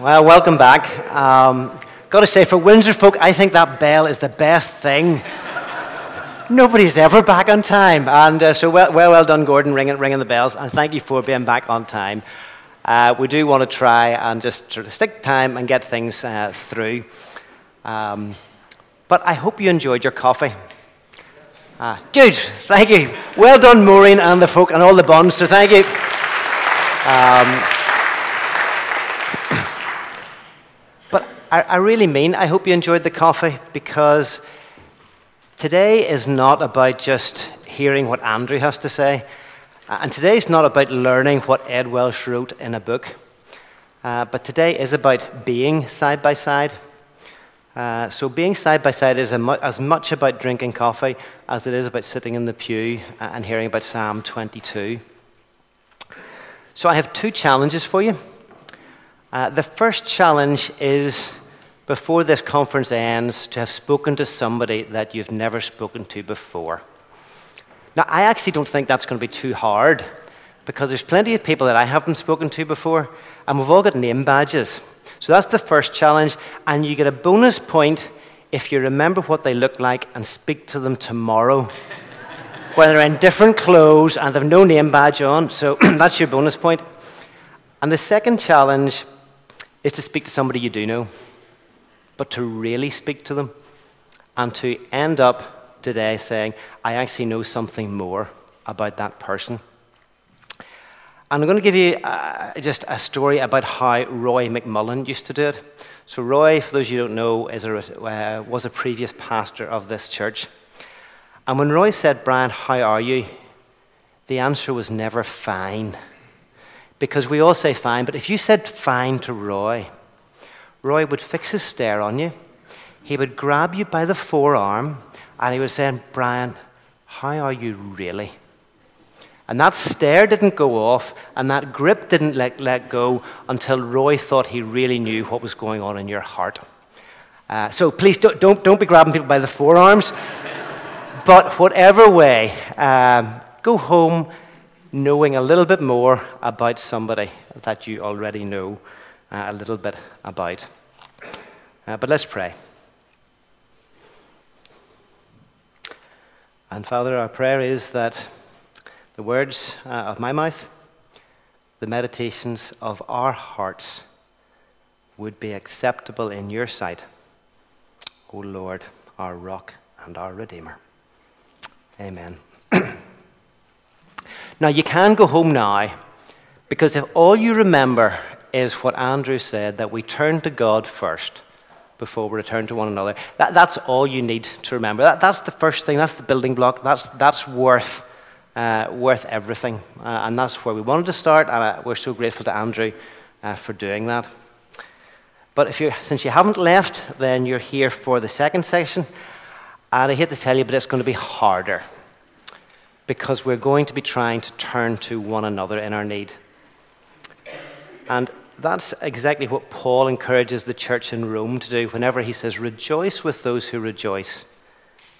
Well, welcome back. Um, Got to say, for Windsor folk, I think that bell is the best thing. Nobody's ever back on time. And uh, so, well, well, well done, Gordon, ringing, ringing the bells. And thank you for being back on time. Uh, we do want to try and just sort of stick time and get things uh, through. Um, but I hope you enjoyed your coffee. Uh, good, thank you. Well done, Maureen and the folk and all the bonds, so thank you. Um, I, I really mean, I hope you enjoyed the coffee because today is not about just hearing what Andrew has to say. Uh, and today is not about learning what Ed Welch wrote in a book. Uh, but today is about being side by side. Uh, so, being side by side is mu- as much about drinking coffee as it is about sitting in the pew uh, and hearing about Psalm 22. So, I have two challenges for you. Uh, the first challenge is before this conference ends, to have spoken to somebody that you've never spoken to before. Now, I actually don't think that's going to be too hard because there's plenty of people that I haven't spoken to before, and we've all got name badges. So that's the first challenge, and you get a bonus point if you remember what they look like and speak to them tomorrow. when they're in different clothes and they've no name badge on, so that's your bonus point. And the second challenge is to speak to somebody you do know but to really speak to them and to end up today saying, I actually know something more about that person. And I'm going to give you uh, just a story about how Roy McMullen used to do it. So, Roy, for those you don't know, a, uh, was a previous pastor of this church. And when Roy said, Brian, how are you? The answer was never fine. Because we all say fine, but if you said fine to Roy, Roy would fix his stare on you. He would grab you by the forearm and he would say, Brian, how are you really? And that stare didn't go off, and that grip didn't let, let go until Roy thought he really knew what was going on in your heart. Uh, so please don't, don't, don't, be grabbing people by the forearms. but whatever way, um, go home knowing a little bit more about somebody that you already know uh, a little bit about. Uh, but let's pray. And Father, our prayer is that the words uh, of my mouth, the meditations of our hearts, would be acceptable in your sight, O Lord, our rock and our Redeemer. Amen. now, you can go home now because if all you remember is what Andrew said that we turn to God first before we return to one another. That, that's all you need to remember. That, that's the first thing, that's the building block, that's, that's worth, uh, worth everything. Uh, and that's where we wanted to start, and uh, we're so grateful to Andrew uh, for doing that. But if you since you haven't left, then you're here for the second section. And I hate to tell you, but it's going to be harder because we're going to be trying to turn to one another in our need. And that's exactly what Paul encourages the church in Rome to do whenever he says, Rejoice with those who rejoice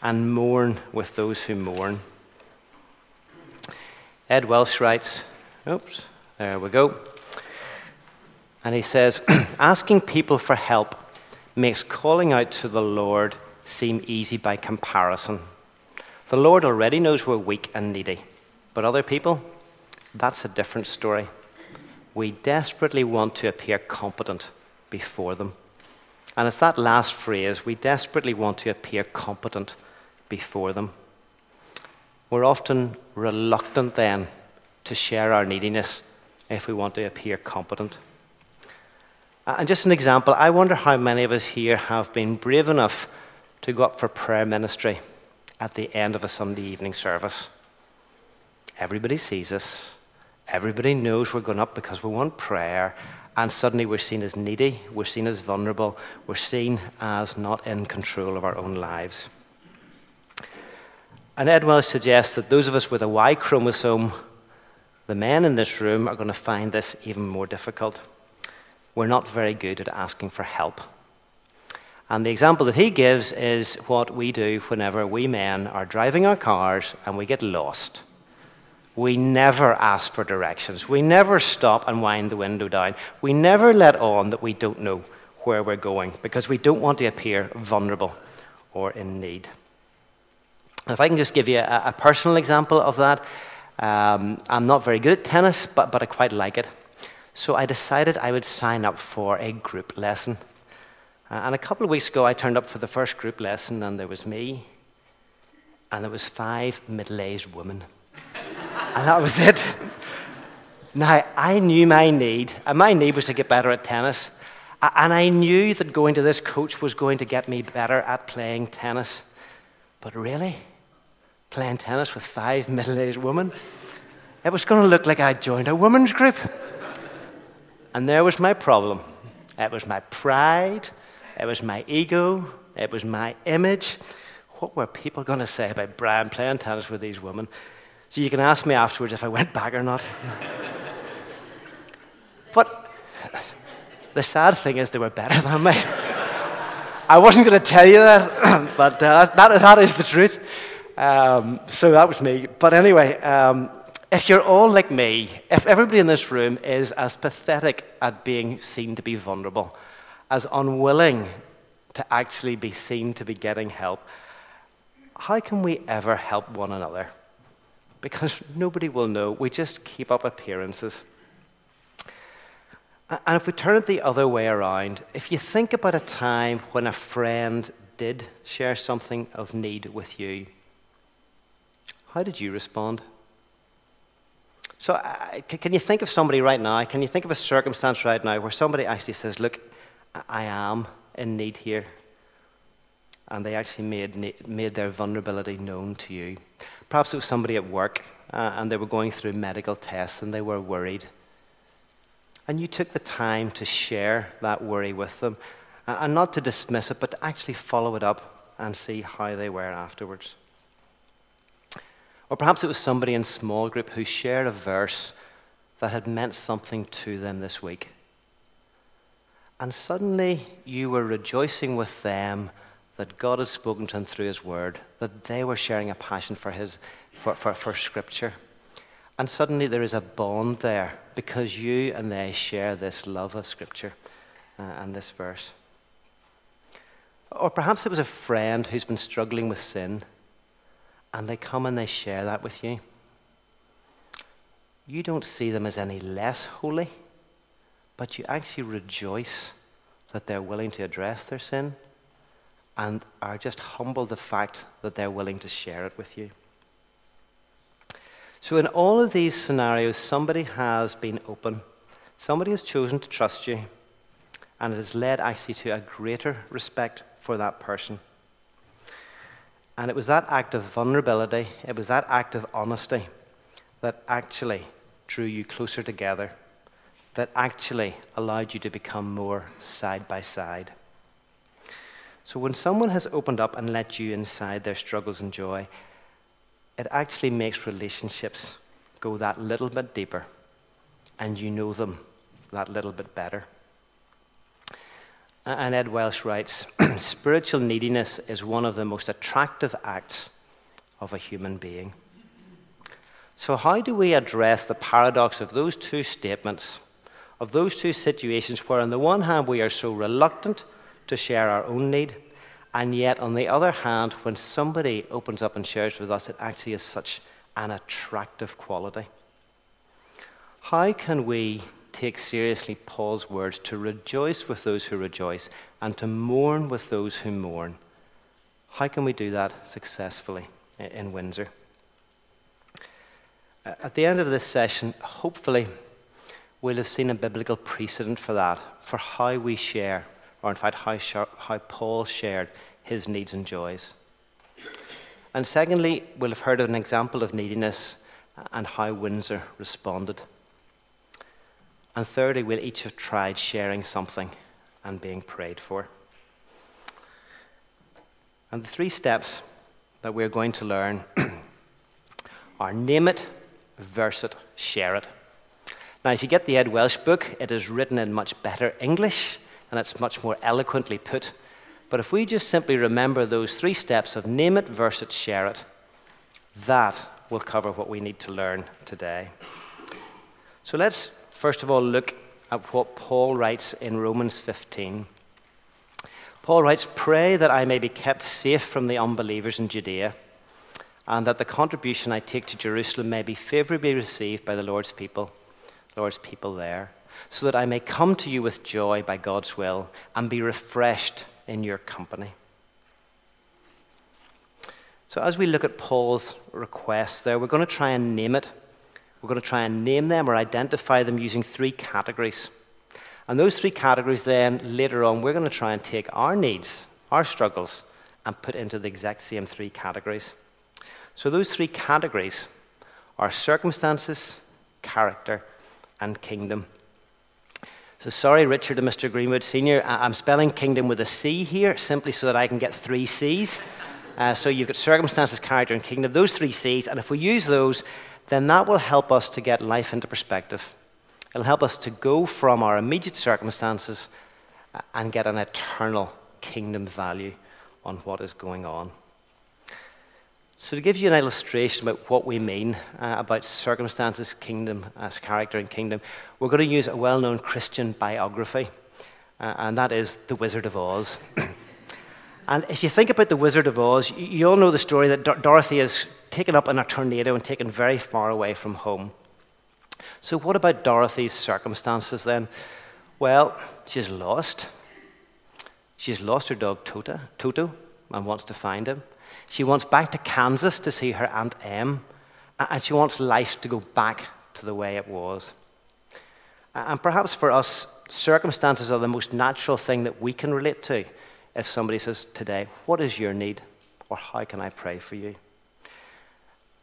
and mourn with those who mourn. Ed Welch writes, Oops, there we go. And he says, Asking people for help makes calling out to the Lord seem easy by comparison. The Lord already knows we're weak and needy, but other people, that's a different story we desperately want to appear competent before them. And it's that last phrase, we desperately want to appear competent before them. We're often reluctant then to share our neediness if we want to appear competent. And just an example, I wonder how many of us here have been brave enough to go up for prayer ministry at the end of a Sunday evening service. Everybody sees us. Everybody knows we're going up because we want prayer, and suddenly we're seen as needy, we're seen as vulnerable, we're seen as not in control of our own lives. And Ed suggests that those of us with a Y chromosome, the men in this room, are going to find this even more difficult. We're not very good at asking for help. And the example that he gives is what we do whenever we men are driving our cars and we get lost We never ask for directions. We never stop and wind the window down. We never let on that we don't know where we're going because we don't want to appear vulnerable or in need. if I can just give you a, a personal example of that, um, I'm not very good at tennis, but, but I quite like it. So I decided I would sign up for a group lesson. Uh, and a couple of weeks ago, I turned up for the first group lesson, and there was me, and there was five middle-aged women, and that was it. Now I knew my need, and my need was to get better at tennis, and I knew that going to this coach was going to get me better at playing tennis. But really, playing tennis with five middle-aged women, it was going to look like I'd joined a women's group. And there was my problem. It was my pride, it was my ego, it was my image. What were people going to say about Brian playing tennis with these women? So you can ask me afterwards if I went back or not. but the sad thing is they were better than me. I wasn't going to tell you that, but uh, that, that is the truth. Um, so that was me. But anyway, um, if you're all like me, if everybody in this room is as pathetic at being seen to be vulnerable, as unwilling to actually be seen to be getting help, how can we ever help one another? Because nobody will know. We just keep up appearances. And if we turn it the other way around, if you think about a time when a friend did share something of need with you, how did you respond? So, uh, can you think of somebody right now? Can you think of a circumstance right now where somebody actually says, Look, I am in need here? And they actually made, made their vulnerability known to you. Perhaps it was somebody at work uh, and they were going through medical tests and they were worried. And you took the time to share that worry with them uh, and not to dismiss it, but to actually follow it up and see how they were afterwards. Or perhaps it was somebody in small group who shared a verse that had meant something to them this week. And suddenly you were rejoicing with them that God had spoken to them through His Word, that they were sharing a passion for, his, for, for, for Scripture. And suddenly there is a bond there because you and they share this love of Scripture uh, and this verse. Or perhaps it was a friend who's been struggling with sin and they come and they share that with you. You don't see them as any less holy, but you actually rejoice that they're willing to address their sin and are just humbled the fact that they're willing to share it with you. So, in all of these scenarios, somebody has been open, somebody has chosen to trust you, and it has led actually to a greater respect for that person. And it was that act of vulnerability, it was that act of honesty that actually drew you closer together, that actually allowed you to become more side by side. So when someone has opened up and let you inside their struggles and joy, it actually makes relationships go that little bit deeper, and you know them that little bit better. And Ed Welch writes Spiritual neediness is one of the most attractive acts of a human being. So, how do we address the paradox of those two statements, of those two situations where, on the one hand, we are so reluctant to share our own need, and yet, on the other hand, when somebody opens up and shares with us, it actually is such an attractive quality? How can we take seriously Paul's words to rejoice with those who rejoice and to mourn with those who mourn. How can we do that successfully in Windsor? At the end of this session, hopefully, we'll have seen a biblical precedent for that, for how we share, or in fact, how, how Paul shared his needs and joys. And secondly, we'll have heard of an example of neediness and how Windsor responded. And thirdly, we'll each have tried sharing something and being prayed for. And the three steps that we're going to learn are name it, verse it, share it. Now, if you get the Ed Welch book, it is written in much better English and it's much more eloquently put. But if we just simply remember those three steps of name it, verse it, share it, that will cover what we need to learn today. So let's first of all look at what Paul writes in Romans 15. Paul writes, Pray that I may be kept safe from the unbelievers in Judea, and that the contribution I take to Jerusalem may be favorably received by the Lord's people, Lord's people there, so that I may come to you with joy by God's will and be refreshed in your company. So, as we look at Paul's requests there, we're going to try and name it. We're going to try and name them or identify them using three categories. And those three categories, then, later on, we're going to try and take our needs, our struggles, and put into the exact same three categories. So, those three categories are circumstances, character, and kingdom. So, sorry, Richard and Mr. Greenwood Sr., I'm spelling kingdom with a C here simply so that I can get three C's. Uh, so, you've got circumstances, character, and kingdom, those three C's, and if we use those, then that will help us to get life into perspective. It'll help us to go from our immediate circumstances and get an eternal kingdom value on what is going on. So, to give you an illustration about what we mean uh, about circumstances, kingdom, as character, and kingdom, we're going to use a well known Christian biography, uh, and that is The Wizard of Oz. and if you think about The Wizard of Oz, you all know the story that Dorothy is taken up in a tornado and taken very far away from home. So, what about Dorothy's circumstances then? Well, she's lost. She's lost her dog Toto, Toto and wants to find him. She wants back to Kansas to see her Aunt Em, and she wants life to go back to the way it was. And perhaps for us, circumstances are the most natural thing that we can relate to if somebody says today, What is your need? or How can I pray for you?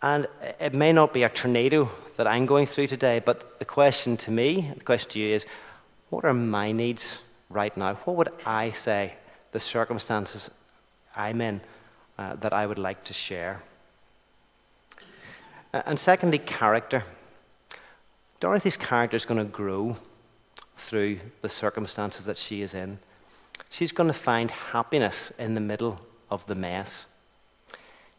And it may not be a tornado that I'm going through today, but the question to me, the question to you is what are my needs right now? What would I say the circumstances I'm in uh, that I would like to share? Uh, and secondly, character. Dorothy's character is going to grow through the circumstances that she is in. She's going to find happiness in the middle of the mess.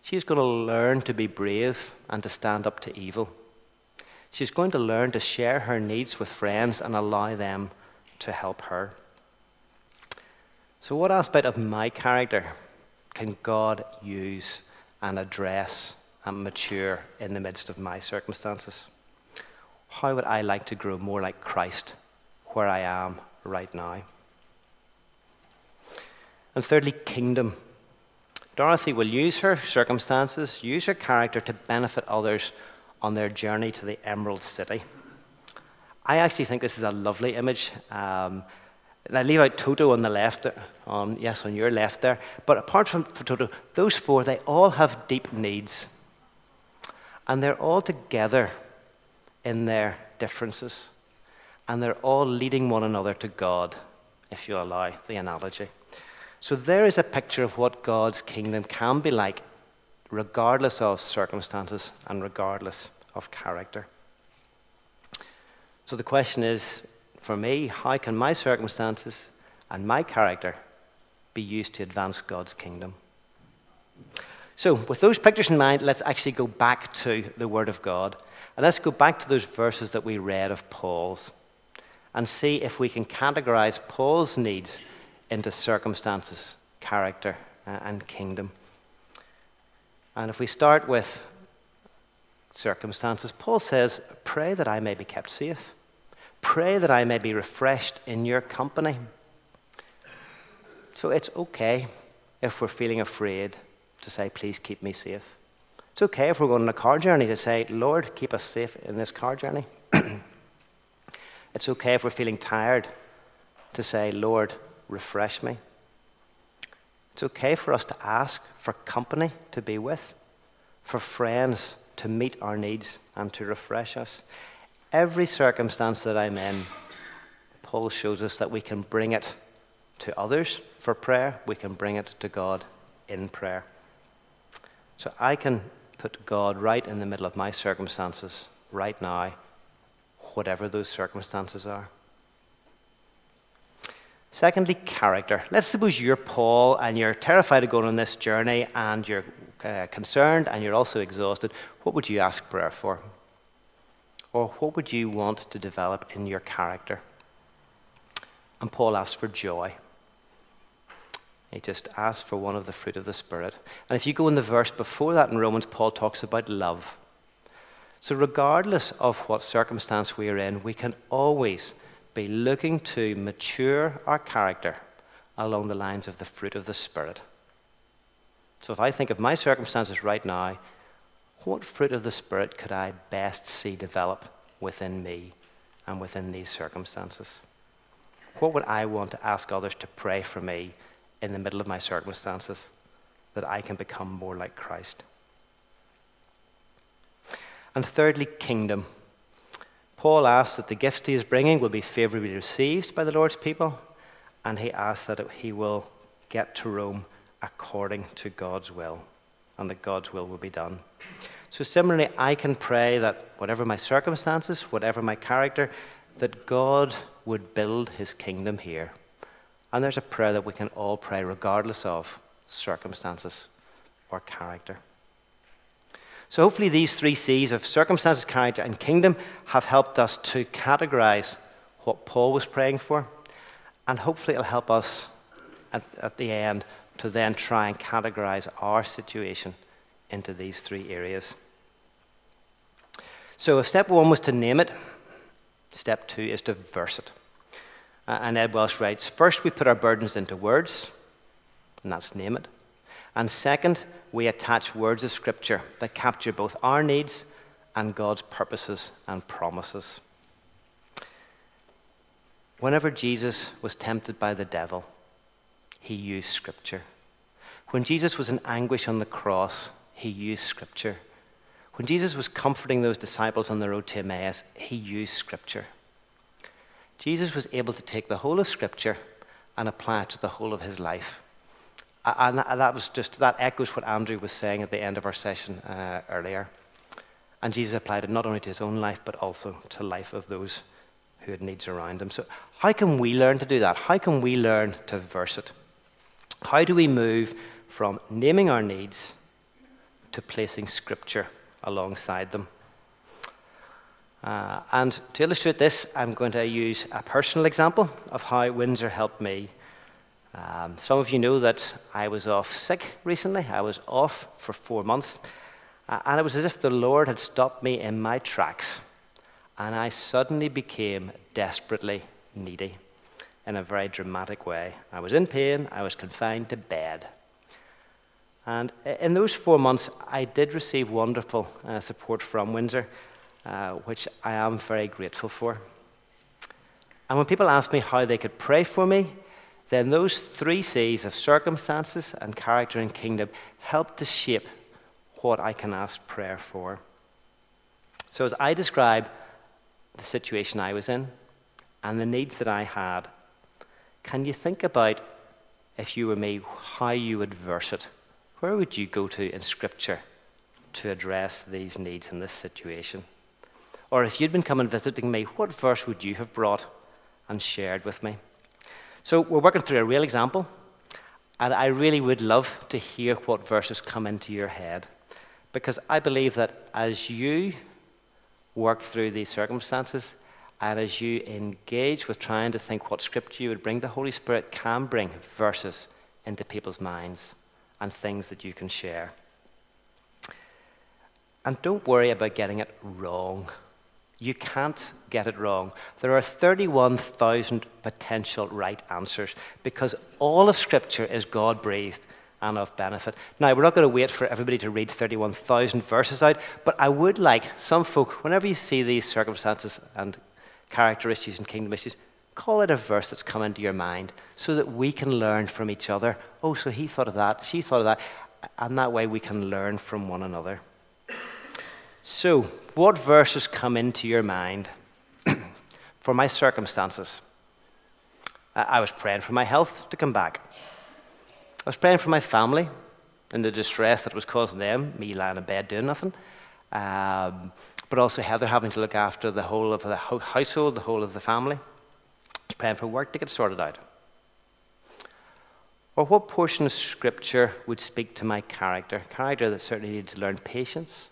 She's going to learn to be brave and to stand up to evil. She's going to learn to share her needs with friends and allow them to help her. So, what aspect of my character can God use and address and mature in the midst of my circumstances? How would I like to grow more like Christ where I am right now? And thirdly, kingdom. Dorothy will use her circumstances, use her character to benefit others on their journey to the Emerald City. I actually think this is a lovely image. Um, and I leave out Toto on the left, on, yes, on your left there. But apart from Toto, those four, they all have deep needs. And they're all together in their differences. And they're all leading one another to God, if you allow the analogy. So there is a picture of what God's kingdom can be like, regardless of circumstances and regardless of character. So the question is for me, how can my circumstances and my character be used to advance God's kingdom? So, with those pictures in mind, let's actually go back to the Word of God. And let's go back to those verses that we read of Paul's and see if we can categorize Paul's needs into circumstances, character, and kingdom. And if we start with circumstances, Paul says, Pray that I may be kept safe. Pray that I may be refreshed in your company. So it's okay if we're feeling afraid to say, Please keep me safe. It's okay if we're going on a car journey to say, Lord, keep us safe in this car journey. it's okay if we're feeling tired to say, Lord, refresh me. It's okay for us to ask for company to be with, for friends to meet our needs and to refresh us. Every circumstance that I'm in, Paul shows us that we can bring it to others for prayer, we can bring it to God in prayer. So I can put God right in the middle of my circumstances right now, whatever those circumstances are. Secondly, character. Let's suppose you're Paul and you're terrified of going on this journey and you're uh, concerned and you're also exhausted, what would you ask prayer for? Or what would you want to develop in your character? And Paul asks for joy. He just asks for one of the fruit of the Spirit. And if you go in the verse before that in Romans, Paul talks about love. So, regardless of what circumstance we are in, we can always be looking to mature our character along the lines of the fruit of the Spirit. So, if I think of my circumstances right now, what fruit of the Spirit could I best see develop within me and within these circumstances? What would I want to ask others to pray for me in the middle of my circumstances that I can become more like Christ? And thirdly, kingdom. Paul asks that the gifts he is bringing will be favorably received by the Lord's people, and he asks that he will get to Rome according to God's will, and that God's will will be done. So, similarly, I can pray that whatever my circumstances, whatever my character, that God would build his kingdom here. And there's a prayer that we can all pray regardless of circumstances or character. So, hopefully, these three C's of circumstances, character, and kingdom have helped us to categorize what Paul was praying for. And hopefully, it'll help us at, at the end to then try and categorize our situation into these three areas. So, if step one was to name it, step two is to verse it. And Ed Welch writes First, we put our burdens into words, and that's name it. And second, we attach words of Scripture that capture both our needs and God's purposes and promises. Whenever Jesus was tempted by the devil, he used Scripture. When Jesus was in anguish on the cross, he used Scripture. When Jesus was comforting those disciples on the road to Emmaus, he used Scripture. Jesus was able to take the whole of Scripture and apply it to the whole of his life. And that was just, that echoes what Andrew was saying at the end of our session uh, earlier. And Jesus applied it not only to his own life, but also to life of those who had needs around him. So, how can we learn to do that? How can we learn to verse it? How do we move from naming our needs to placing Scripture alongside them? Uh, and to illustrate this, I'm going to use a personal example of how Windsor helped me. Um, some of you know that I was off sick recently. I was off for four months. Uh, and it was as if the Lord had stopped me in my tracks. And I suddenly became desperately needy in a very dramatic way. I was in pain, I was confined to bed. And in those four months, I did receive wonderful uh, support from Windsor. Uh, which I am very grateful for. And when people ask me how they could pray for me, then those three C's of circumstances and character and kingdom help to shape what I can ask prayer for. So, as I describe the situation I was in and the needs that I had, can you think about, if you were me, how you would verse it? Where would you go to in Scripture to address these needs in this situation? Or if you'd been coming visiting me, what verse would you have brought and shared with me? So we're working through a real example, and I really would love to hear what verses come into your head. Because I believe that as you work through these circumstances, and as you engage with trying to think what scripture you would bring, the Holy Spirit can bring verses into people's minds and things that you can share. And don't worry about getting it wrong. You can't get it wrong. There are 31,000 potential right answers because all of Scripture is God breathed and of benefit. Now, we're not going to wait for everybody to read 31,000 verses out, but I would like some folk, whenever you see these circumstances and character issues and kingdom issues, call it a verse that's come into your mind so that we can learn from each other. Oh, so he thought of that, she thought of that, and that way we can learn from one another. So, what verses come into your mind for my circumstances? I was praying for my health to come back. I was praying for my family and the distress that was causing them, me lying in bed doing nothing. Um, but also Heather having to look after the whole of the household, the whole of the family. I for work to get sorted out. Or what portion of Scripture would speak to my character? Character that certainly needed to learn patience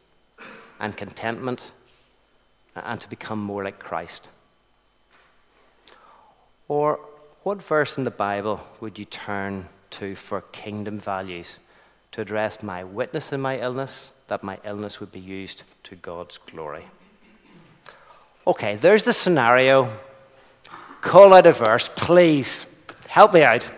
and contentment and to become more like Christ. Or what verse in the Bible would you turn to for kingdom values to address my witness in my illness, that my illness would be used to God's glory? Okay, there's the scenario. Call out a verse, please. Help me out.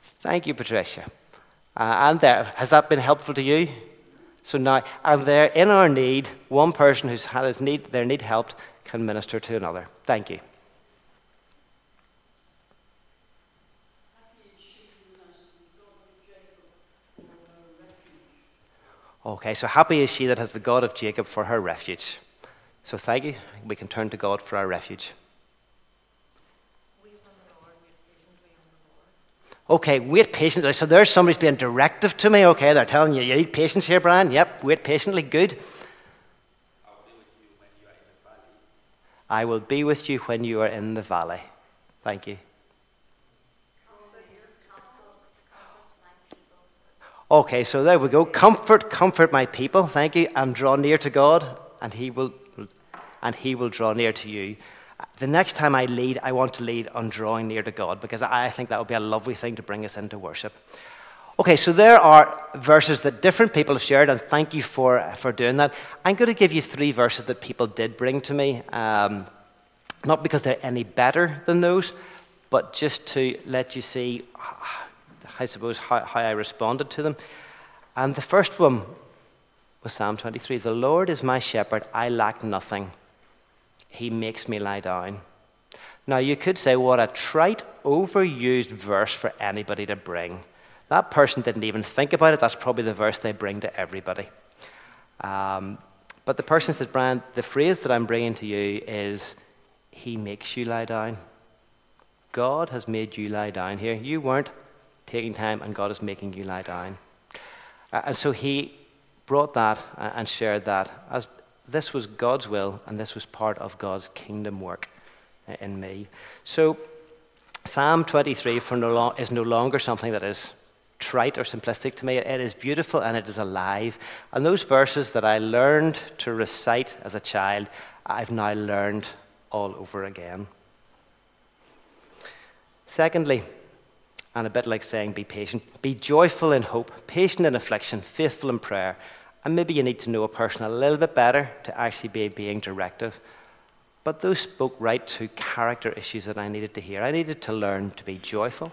Thank you, Patricia. Uh, and there, has that been helpful to you? So now, and there, in our need, one person who's had his need, their need helped can minister to another. Thank you. Okay, so happy is she that has the God of Jacob for her refuge. So thank you. We can turn to God for our refuge. Okay, wait patiently. So there's somebody's being directive to me. Okay, they're telling you, you need patience here, Brian. Yep, wait patiently. Good. I will be with you when you are in the valley. Thank you. Okay, so there we go. Comfort, comfort my people. Thank you. And draw near to God, and He will, and He will draw near to you the next time I lead, I want to lead on drawing near to God because I think that would be a lovely thing to bring us into worship. Okay, so there are verses that different people have shared, and thank you for, for doing that. I'm going to give you three verses that people did bring to me, um, not because they're any better than those, but just to let you see, I suppose, how, how I responded to them. And the first one was Psalm 23 The Lord is my shepherd, I lack nothing. He makes me lie down. Now, you could say, what a trite, overused verse for anybody to bring. That person didn't even think about it. That's probably the verse they bring to everybody. Um, but the person said, Brian, the phrase that I'm bringing to you is, He makes you lie down. God has made you lie down here. You weren't taking time, and God is making you lie down. Uh, and so He brought that and shared that as this was God's will, and this was part of God's kingdom work in me. So, Psalm 23 no long, is no longer something that is trite or simplistic to me. It is beautiful and it is alive. And those verses that I learned to recite as a child, I've now learned all over again. Secondly, and a bit like saying be patient, be joyful in hope, patient in affliction, faithful in prayer. And maybe you need to know a person a little bit better to actually be being directive. But those spoke right to character issues that I needed to hear. I needed to learn to be joyful,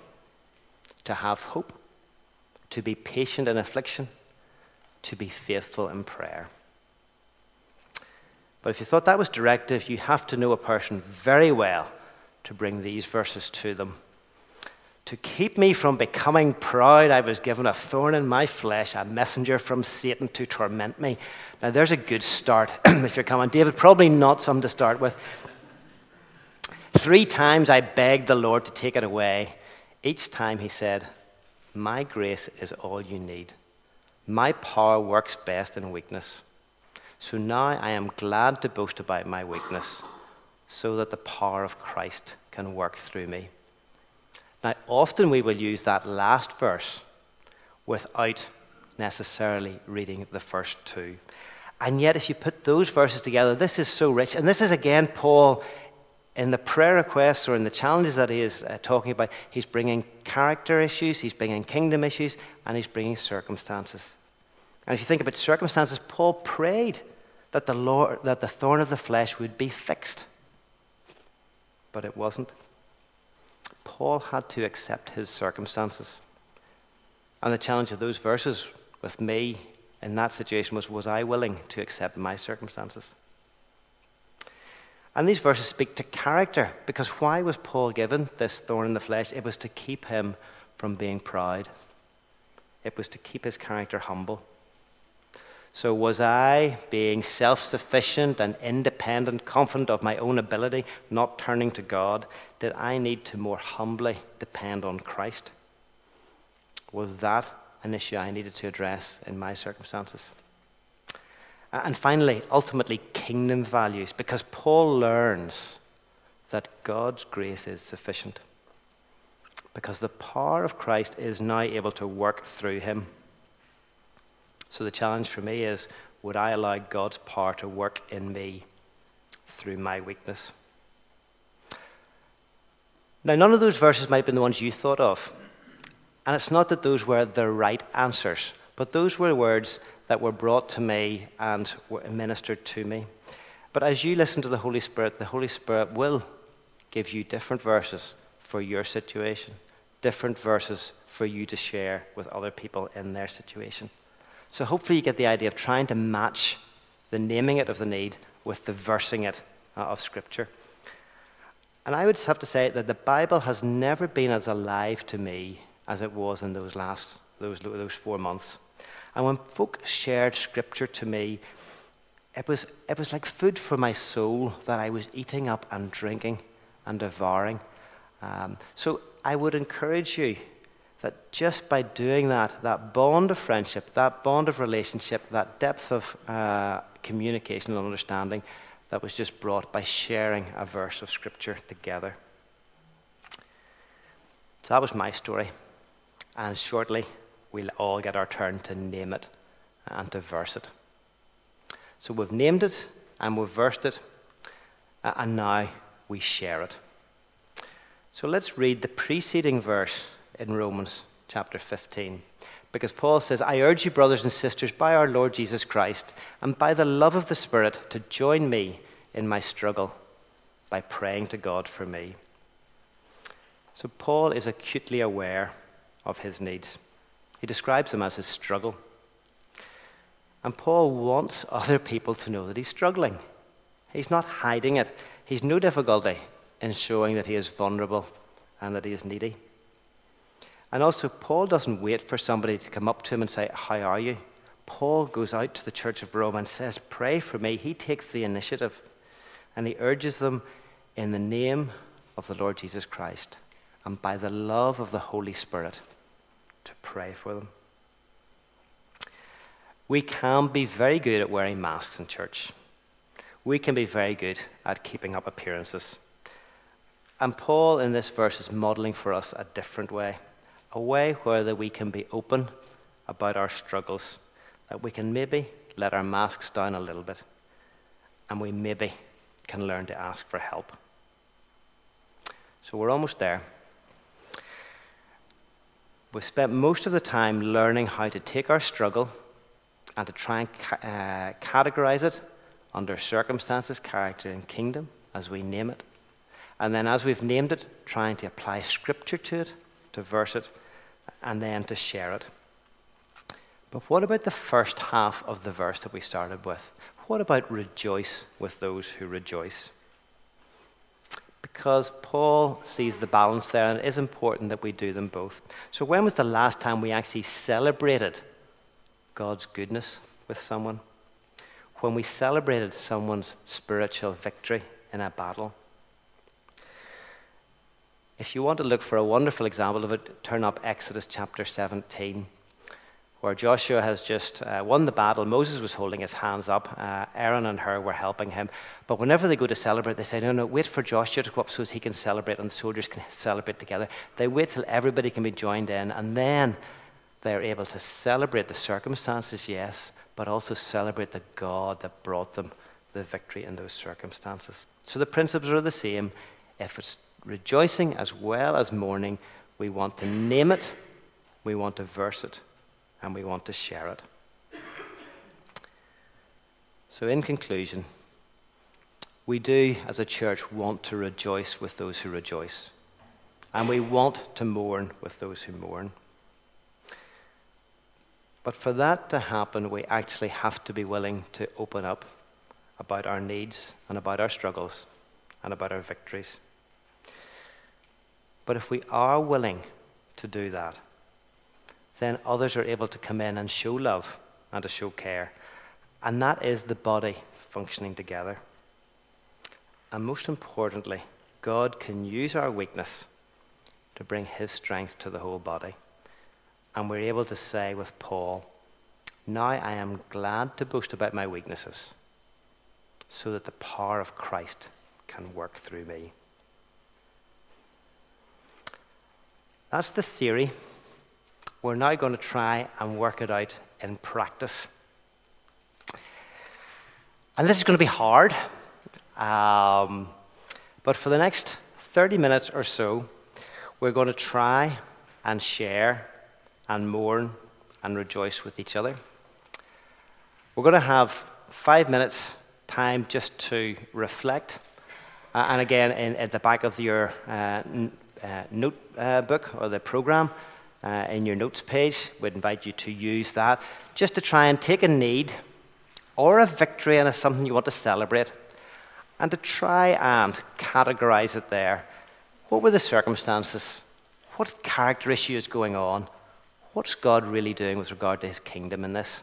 to have hope, to be patient in affliction, to be faithful in prayer. But if you thought that was directive, you have to know a person very well to bring these verses to them. To keep me from becoming proud, I was given a thorn in my flesh, a messenger from Satan to torment me. Now, there's a good start if you're coming. David, probably not some to start with. Three times I begged the Lord to take it away. Each time he said, My grace is all you need. My power works best in weakness. So now I am glad to boast about my weakness, so that the power of Christ can work through me. Now, often we will use that last verse without necessarily reading the first two. And yet, if you put those verses together, this is so rich. And this is again Paul in the prayer requests or in the challenges that he is uh, talking about. He's bringing character issues, he's bringing kingdom issues, and he's bringing circumstances. And if you think about circumstances, Paul prayed that the, Lord, that the thorn of the flesh would be fixed. But it wasn't. Paul had to accept his circumstances. And the challenge of those verses with me in that situation was was I willing to accept my circumstances? And these verses speak to character because why was Paul given this thorn in the flesh? It was to keep him from being proud, it was to keep his character humble. So, was I being self sufficient and independent, confident of my own ability, not turning to God? Did I need to more humbly depend on Christ? Was that an issue I needed to address in my circumstances. And finally, ultimately, kingdom values, because Paul learns that God's grace is sufficient. Because the power of Christ is now able to work through him. So the challenge for me is would I allow God's power to work in me through my weakness? Now, none of those verses might have been the ones you thought of. And it's not that those were the right answers, but those were words that were brought to me and were ministered to me. But as you listen to the Holy Spirit, the Holy Spirit will give you different verses for your situation, different verses for you to share with other people in their situation. So hopefully you get the idea of trying to match the naming it of the need with the versing it uh, of Scripture. And I would have to say that the Bible has never been as alive to me as it was in those last those, those four months. And when folk shared Scripture to me, it was, it was like food for my soul that I was eating up and drinking and devouring. Um, so I would encourage you that just by doing that, that bond of friendship, that bond of relationship, that depth of uh, communication and understanding that was just brought by sharing a verse of Scripture together. So that was my story. And shortly, we'll all get our turn to name it and to verse it. So we've named it and we've versed it, and now we share it. So let's read the preceding verse in Romans chapter 15. Because Paul says, I urge you, brothers and sisters, by our Lord Jesus Christ, and by the love of the Spirit, to join me in my struggle by praying to God for me. So Paul is acutely aware of his needs. He describes them as his struggle. And Paul wants other people to know that he's struggling. He's not hiding it. He's no difficulty in showing that he is vulnerable and that he is needy. And also, Paul doesn't wait for somebody to come up to him and say, How are you? Paul goes out to the church of Rome and says, Pray for me. He takes the initiative and he urges them in the name of the Lord Jesus Christ and by the love of the Holy Spirit to pray for them. We can be very good at wearing masks in church. We can be very good at keeping up appearances. And Paul, in this verse, is modeling for us a different way a way where that we can be open about our struggles, that we can maybe let our masks down a little bit, and we maybe can learn to ask for help. So we're almost there. We've spent most of the time learning how to take our struggle and to try and ca- uh, categorize it under circumstances, character, and kingdom as we name it. And then, as we've named it, trying to apply scripture to it, to verse it, and then to share it. But what about the first half of the verse that we started with? What about rejoice with those who rejoice? Because Paul sees the balance there, and it is important that we do them both. So, when was the last time we actually celebrated God's goodness with someone? When we celebrated someone's spiritual victory in a battle? If you want to look for a wonderful example of it, turn up Exodus chapter 17, where Joshua has just uh, won the battle. Moses was holding his hands up. Uh, Aaron and Hur were helping him. But whenever they go to celebrate, they say, no, no, wait for Joshua to go up so he can celebrate and the soldiers can celebrate together. They wait till everybody can be joined in, and then they're able to celebrate the circumstances, yes, but also celebrate the God that brought them the victory in those circumstances. So the principles are the same. If it's rejoicing as well as mourning, we want to name it, we want to verse it, and we want to share it. So, in conclusion, we do as a church want to rejoice with those who rejoice, and we want to mourn with those who mourn. But for that to happen, we actually have to be willing to open up about our needs and about our struggles and about our victories. But if we are willing to do that, then others are able to come in and show love and to show care. And that is the body functioning together. And most importantly, God can use our weakness to bring His strength to the whole body. And we're able to say with Paul, Now I am glad to boast about my weaknesses, so that the power of Christ can work through me. That's the theory. We're now going to try and work it out in practice. And this is going to be hard. Um, but for the next 30 minutes or so, we're going to try and share and mourn and rejoice with each other. We're going to have five minutes time just to reflect. Uh, and again, in, at the back of your uh, uh, notebook uh, or the program, uh, in your notes page, we'd invite you to use that just to try and take a need or a victory and it's something you want to celebrate and to try and categorize it there. What were the circumstances? What character issue is going on? What's God really doing with regard to his kingdom in this?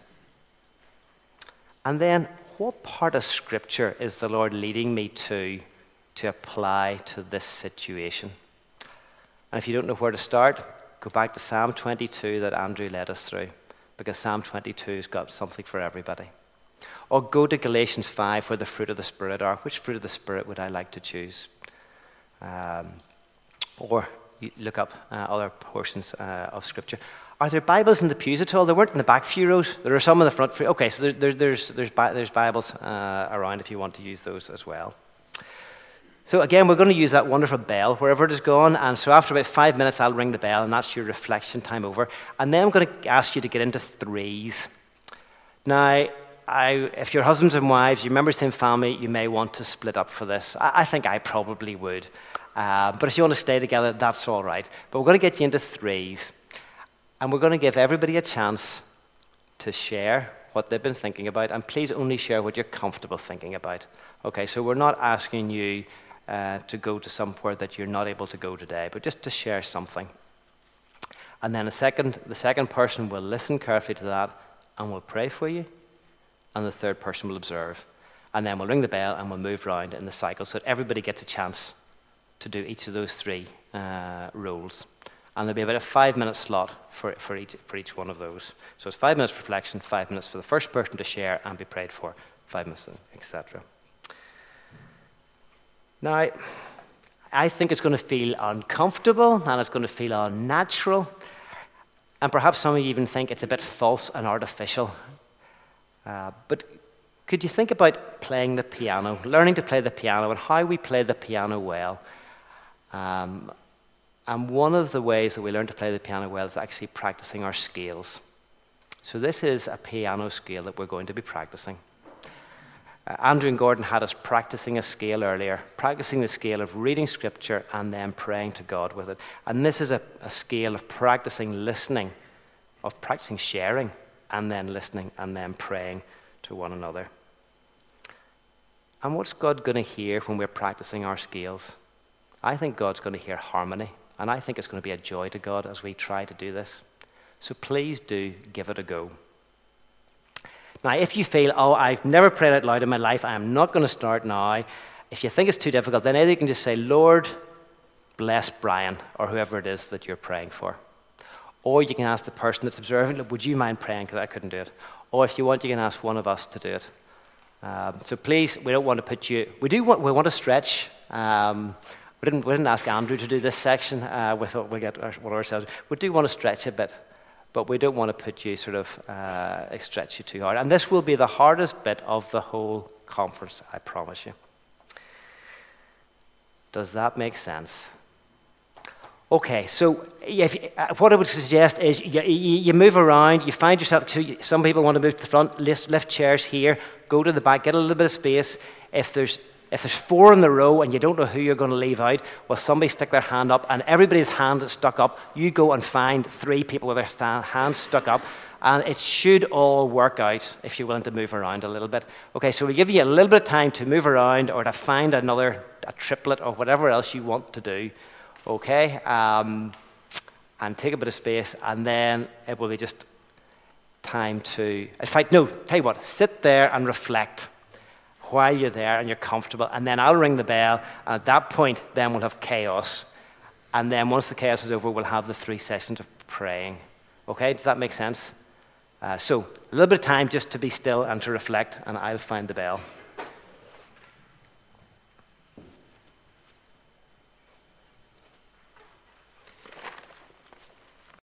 And then, what part of Scripture is the Lord leading me to to apply to this situation? And if you don't know where to start, go back to Psalm 22 that Andrew led us through, because Psalm 22's got something for everybody. Or go to Galatians 5, where the fruit of the Spirit are. Which fruit of the Spirit would I like to choose? Um, or look up uh, other portions uh, of Scripture. Are there Bibles in the pews at all? There weren't in the back few rows. There are some in the front few. Okay, so there, there, there's, there's, there's Bibles uh, around if you want to use those as well. So again, we're going to use that wonderful bell wherever it is gone. And so after about five minutes, I'll ring the bell, and that's your reflection time over. And then I'm going to ask you to get into threes. Now, I, if you're husbands and wives, you members of the same family, you may want to split up for this. I, I think I probably would. Uh, but if you want to stay together, that's all right. But we're going to get you into threes. And we're going to give everybody a chance to share what they've been thinking about. And please only share what you're comfortable thinking about. Okay, so we're not asking you uh, to go to somewhere that you're not able to go today, but just to share something. And then a second, the second person will listen carefully to that and will pray for you. And the third person will observe. And then we'll ring the bell and we'll move around in the cycle so that everybody gets a chance to do each of those three uh, roles. And there'll be about a five minute slot for, for, each, for each one of those. So it's five minutes for reflection, five minutes for the first person to share and be prayed for, five minutes, etc. Now, I think it's going to feel uncomfortable and it's going to feel unnatural. And perhaps some of you even think it's a bit false and artificial. Uh, but could you think about playing the piano, learning to play the piano, and how we play the piano well? Um, and one of the ways that we learn to play the piano well is actually practicing our scales. So, this is a piano scale that we're going to be practicing. Uh, Andrew and Gordon had us practicing a scale earlier, practicing the scale of reading scripture and then praying to God with it. And this is a, a scale of practicing listening, of practicing sharing, and then listening, and then praying to one another. And what's God going to hear when we're practicing our scales? I think God's going to hear harmony, and I think it's going to be a joy to God as we try to do this. So please do give it a go. Now, if you feel, oh, I've never prayed out loud in my life, I'm not going to start now, if you think it's too difficult, then either you can just say, Lord, bless Brian, or whoever it is that you're praying for. Or you can ask the person that's observing, would you mind praying because I couldn't do it? Or if you want, you can ask one of us to do it. Um, so please, we don't want to put you, we do want, we want to stretch. Um, we, didn't, we didn't ask Andrew to do this section. Uh, we thought we'd get one ourselves. We do want to stretch a bit but we don't want to put you sort of uh, stretch you too hard. And this will be the hardest bit of the whole conference, I promise you. Does that make sense? Okay, so if, uh, what I would suggest is you, you, move around, you find yourself, so some people want to move to the front, lift, lift chairs here, go to the back, get a little bit of space. If there's if there's four in the row and you don't know who you're going to leave out, well, somebody stick their hand up, and everybody's hand is stuck up. You go and find three people with their hands stuck up, and it should all work out if you're willing to move around a little bit. Okay, so we give you a little bit of time to move around or to find another a triplet or whatever else you want to do. Okay, um, and take a bit of space, and then it will be just time to. In fact, no, tell you what, sit there and reflect while you're there and you're comfortable. And then I'll ring the bell. And at that point, then we'll have chaos. And then once the chaos is over, we'll have the three sessions of praying Okay, does that make sense? Uh, so, a little bit of time just to be still and to reflect, and I'll find the bell.